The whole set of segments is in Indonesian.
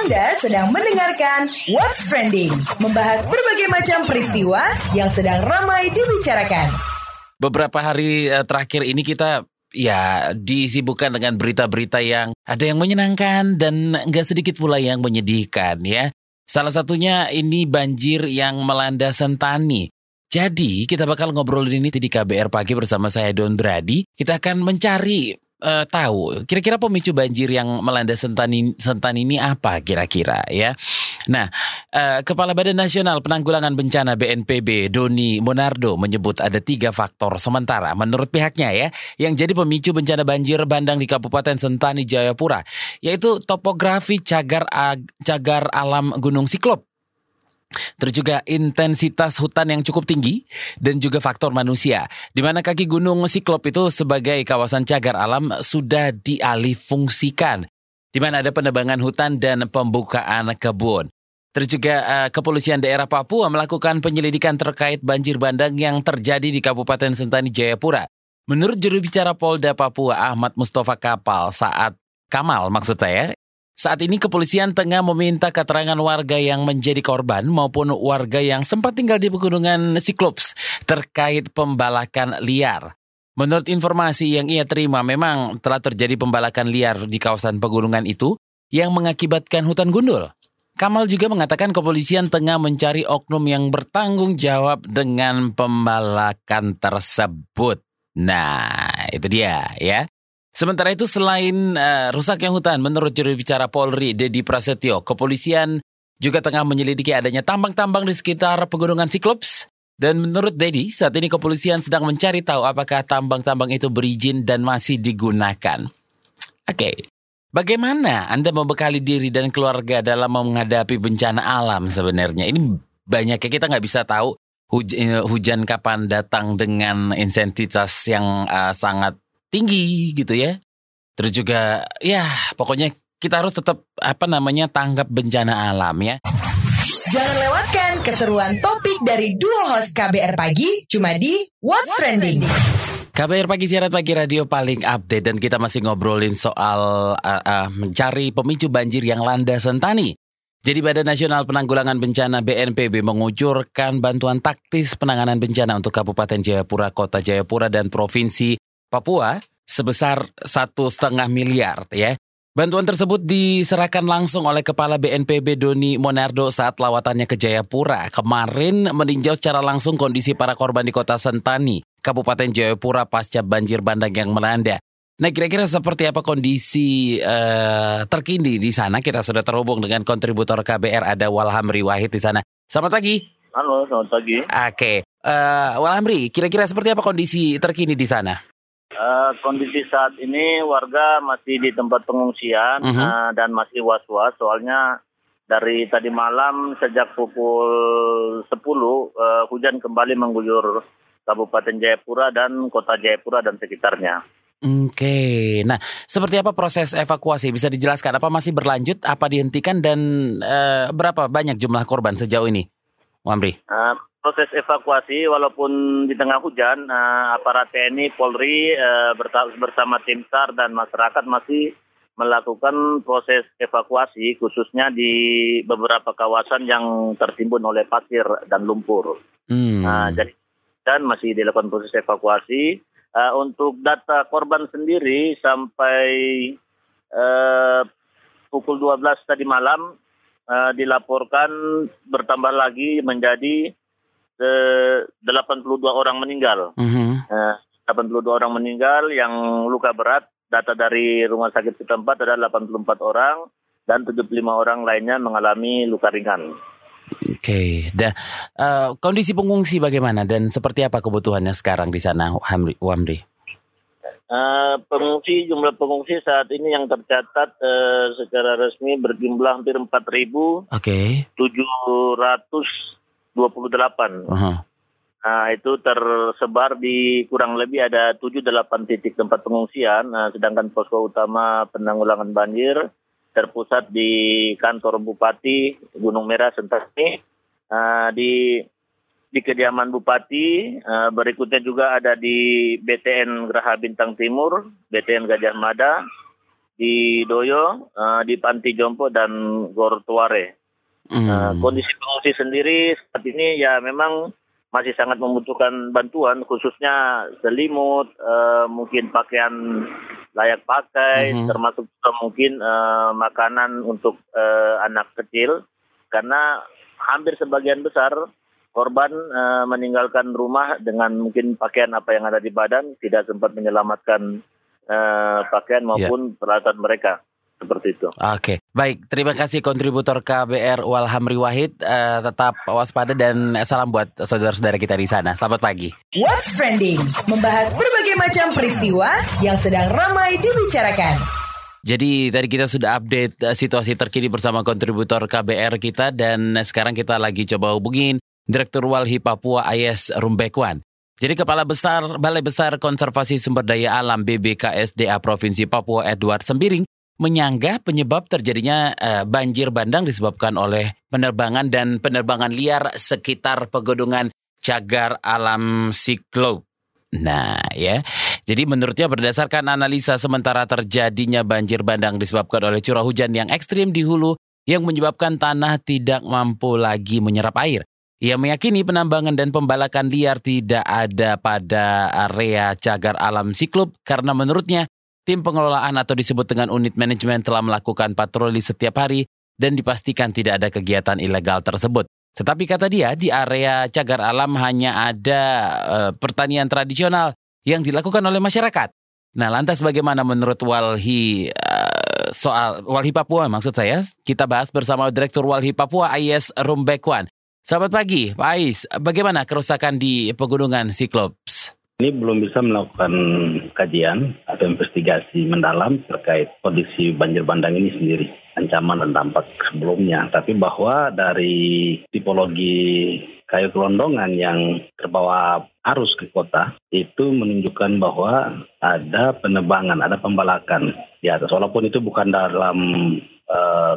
Anda sedang mendengarkan What's Trending, membahas berbagai macam peristiwa yang sedang ramai dibicarakan. Beberapa hari eh, terakhir ini kita ya disibukkan dengan berita-berita yang ada yang menyenangkan dan nggak sedikit pula yang menyedihkan ya. Salah satunya ini banjir yang melanda Sentani. Jadi kita bakal ngobrolin ini di KBR Pagi bersama saya Don Brady. Kita akan mencari uh, tahu kira-kira pemicu banjir yang melanda Sentani Sentani ini apa kira-kira ya. Nah, uh, Kepala Badan Nasional Penanggulangan Bencana BNPB Doni Monardo menyebut ada tiga faktor sementara menurut pihaknya ya yang jadi pemicu bencana banjir bandang di Kabupaten Sentani Jayapura yaitu topografi cagar cagar alam Gunung Siklop Terus juga intensitas hutan yang cukup tinggi dan juga faktor manusia. Di mana kaki gunung Siklop itu sebagai kawasan cagar alam sudah dialih fungsikan. Di mana ada penebangan hutan dan pembukaan kebun. Terus juga uh, kepolisian daerah Papua melakukan penyelidikan terkait banjir bandang yang terjadi di Kabupaten Sentani Jayapura. Menurut juru bicara Polda Papua Ahmad Mustafa Kapal saat Kamal maksud saya, saat ini kepolisian tengah meminta keterangan warga yang menjadi korban maupun warga yang sempat tinggal di pegunungan Siklops terkait pembalakan liar. Menurut informasi yang ia terima, memang telah terjadi pembalakan liar di kawasan pegunungan itu yang mengakibatkan hutan gundul. Kamal juga mengatakan kepolisian tengah mencari oknum yang bertanggung jawab dengan pembalakan tersebut. Nah, itu dia ya. Sementara itu selain uh, rusaknya hutan, menurut juru bicara Polri Dedi Prasetyo, kepolisian juga tengah menyelidiki adanya tambang-tambang di sekitar pegunungan Siklops. Dan menurut Dedi, saat ini kepolisian sedang mencari tahu apakah tambang-tambang itu berizin dan masih digunakan. Oke, okay. bagaimana Anda membekali diri dan keluarga dalam menghadapi bencana alam sebenarnya? Ini banyaknya kita nggak bisa tahu huj eh, hujan kapan datang dengan intensitas yang uh, sangat tinggi gitu ya. Terus juga ya pokoknya kita harus tetap apa namanya tanggap bencana alam ya. Jangan lewatkan keseruan topik dari dua host KBR Pagi cuma di What's Trending. KBR Pagi Siaran Pagi Radio paling update dan kita masih ngobrolin soal uh, uh, mencari pemicu banjir yang landa sentani. Jadi Badan Nasional Penanggulangan Bencana BNPB mengucurkan bantuan taktis penanganan bencana untuk Kabupaten Jayapura, Kota Jayapura, dan Provinsi Papua sebesar satu setengah miliar ya. Bantuan tersebut diserahkan langsung oleh Kepala BNPB Doni Monardo saat lawatannya ke Jayapura. Kemarin meninjau secara langsung kondisi para korban di kota Sentani, Kabupaten Jayapura pasca banjir bandang yang melanda. Nah kira-kira seperti apa kondisi uh, terkini di sana? Kita sudah terhubung dengan kontributor KBR ada Walhamri Wahid di sana. Selamat pagi. Halo, selamat pagi. Oke, okay. uh, eh, Walhamri, kira-kira seperti apa kondisi terkini di sana? Uh, kondisi saat ini warga masih di tempat pengungsian uh -huh. uh, dan masih was-was soalnya dari tadi malam sejak pukul 10 uh, hujan kembali mengguyur Kabupaten Jayapura dan Kota Jayapura dan sekitarnya. Oke, nah seperti apa proses evakuasi bisa dijelaskan? Apa masih berlanjut? Apa dihentikan dan uh, berapa banyak jumlah korban sejauh ini, Wamri? Uh, proses evakuasi walaupun di tengah hujan uh, aparat TNI Polri uh, bersama tim SAR dan masyarakat masih melakukan proses evakuasi khususnya di beberapa kawasan yang tertimbun oleh pasir dan lumpur. Hmm. Uh, jadi dan masih dilakukan proses evakuasi. Uh, untuk data korban sendiri sampai uh, pukul 12 tadi malam uh, dilaporkan bertambah lagi menjadi 82 orang meninggal. Uh -huh. uh, 82 orang meninggal yang luka berat. Data dari rumah sakit setempat ada 84 orang dan 75 orang lainnya mengalami luka ringan. Oke, okay. dan uh, kondisi pengungsi bagaimana dan seperti apa kebutuhannya sekarang di sana, Wamri? Uh, pengungsi jumlah pengungsi saat ini yang tercatat uh, secara resmi berjumlah hampir 4.000. Oke. Okay. 700 28. Uh -huh. Nah, itu tersebar di kurang lebih ada 7-8 titik tempat pengungsian, nah, sedangkan posko utama penanggulangan banjir terpusat di kantor Bupati Gunung Merah Sentani, uh, di di kediaman Bupati, uh, berikutnya juga ada di BTN Geraha Bintang Timur, BTN Gajah Mada, di Doyo, uh, di Panti Jompo dan Gor Tuare. Hmm. Uh, kondisi pengungsi sendiri saat ini ya memang masih sangat membutuhkan bantuan khususnya selimut, uh, mungkin pakaian layak pakai, hmm. termasuk juga mungkin uh, makanan untuk uh, anak kecil karena hampir sebagian besar korban uh, meninggalkan rumah dengan mungkin pakaian apa yang ada di badan tidak sempat menyelamatkan uh, pakaian ya. maupun yeah. peralatan mereka seperti itu. Oke, okay. baik. Terima kasih kontributor KBR Walhamri Wahid. Uh, tetap waspada dan salam buat saudara-saudara kita di sana. Selamat pagi. What's trending? Membahas berbagai macam peristiwa yang sedang ramai dibicarakan. Jadi tadi kita sudah update uh, situasi terkini bersama kontributor KBR kita dan sekarang kita lagi coba hubungin Direktur Walhi Papua Ayes Rumbekwan. Jadi Kepala Besar Balai Besar Konservasi Sumber Daya Alam BBKSDA Provinsi Papua Edward Sembiring menyanggah penyebab terjadinya uh, banjir bandang disebabkan oleh penerbangan dan penerbangan liar sekitar pegunungan cagar alam siklop. Nah ya, jadi menurutnya berdasarkan analisa sementara terjadinya banjir bandang disebabkan oleh curah hujan yang ekstrim di hulu yang menyebabkan tanah tidak mampu lagi menyerap air. Ia meyakini penambangan dan pembalakan liar tidak ada pada area cagar alam siklop karena menurutnya Tim pengelolaan atau disebut dengan unit manajemen telah melakukan patroli setiap hari dan dipastikan tidak ada kegiatan ilegal tersebut. Tetapi kata dia, di area cagar alam hanya ada uh, pertanian tradisional yang dilakukan oleh masyarakat. Nah, lantas bagaimana menurut Walhi uh, soal Walhi Papua maksud saya? Kita bahas bersama Direktur Walhi Papua Ayes Rumbekwan. Selamat pagi, Pak Ais. Bagaimana kerusakan di pegunungan Cyclops? Ini belum bisa melakukan kajian atau investigasi mendalam terkait kondisi banjir bandang ini sendiri, ancaman dan dampak sebelumnya. Tapi bahwa dari tipologi kayu kelondongan yang terbawa arus ke kota itu menunjukkan bahwa ada penebangan, ada pembalakan di atas. Walaupun itu bukan dalam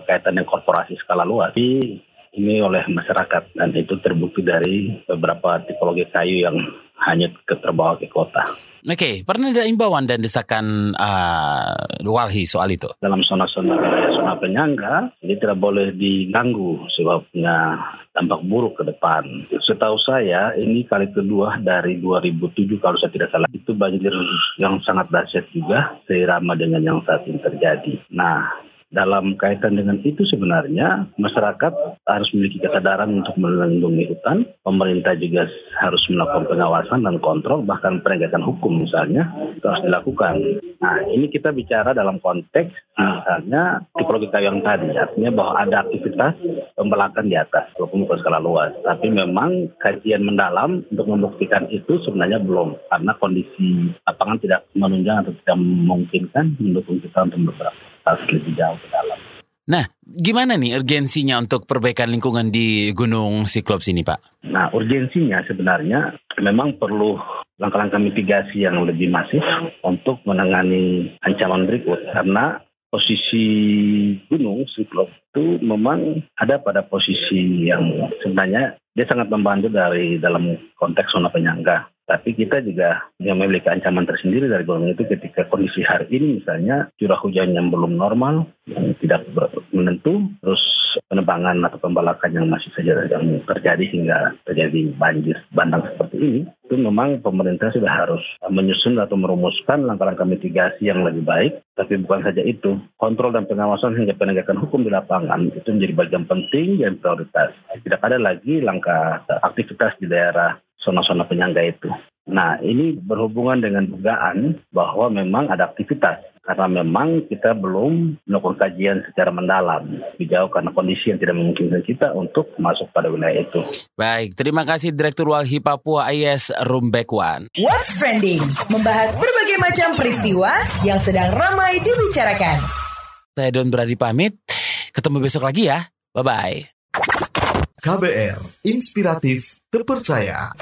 kaitan dengan korporasi skala luas, tapi ini oleh masyarakat dan itu terbukti dari beberapa tipologi kayu yang hanya terbawa ke kota. Oke, okay. pernah ada imbauan dan desakan uh, Walhi soal itu? Dalam zona-zona zona penyangga, ini tidak boleh diganggu sebabnya dampak buruk ke depan. Setahu saya, ini kali kedua dari 2007 kalau saya tidak salah, itu banjir yang sangat dahsyat juga, seirama dengan yang saat ini terjadi. Nah, dalam kaitan dengan itu sebenarnya masyarakat harus memiliki kesadaran untuk melindungi hutan. Pemerintah juga harus melakukan pengawasan dan kontrol, bahkan penegakan hukum misalnya harus dilakukan. Nah ini kita bicara dalam konteks misalnya tipologi kayu yang tadi, artinya bahwa ada aktivitas pembelakan di atas, walaupun bukan skala luas. Tapi memang kajian mendalam untuk membuktikan itu sebenarnya belum, karena kondisi lapangan tidak menunjang atau tidak memungkinkan mendukung kita untuk beberapa harus lebih jauh ke dalam. Nah, gimana nih urgensinya untuk perbaikan lingkungan di Gunung Siklops ini, Pak? Nah, urgensinya sebenarnya memang perlu langkah-langkah mitigasi yang lebih masif untuk menangani ancaman berikut karena posisi gunung Siklops itu memang ada pada posisi yang sebenarnya dia sangat membantu dari dalam konteks zona penyangga. Tapi kita juga yang memiliki ancaman tersendiri dari gunung itu ketika kondisi hari ini misalnya curah hujan yang belum normal, yang tidak menentu, terus penebangan atau pembalakan yang masih saja yang terjadi hingga terjadi banjir bandang seperti ini, itu memang pemerintah sudah harus menyusun atau merumuskan langkah-langkah mitigasi yang lebih baik. Tapi bukan saja itu, kontrol dan pengawasan hingga penegakan hukum di lapangan itu menjadi bagian penting dan prioritas. Tidak ada lagi langkah aktivitas di daerah zona-zona penyangga itu. Nah, ini berhubungan dengan dugaan bahwa memang ada aktivitas karena memang kita belum melakukan kajian secara mendalam di jauh karena kondisi yang tidak memungkinkan kita untuk masuk pada wilayah itu. Baik, terima kasih Direktur Walhi Papua IS Rumbekwan. What's trending? Membahas berbagai macam peristiwa yang sedang ramai dibicarakan. Saya Don Brady pamit. Ketemu besok lagi ya. Bye-bye. KBR, inspiratif, terpercaya.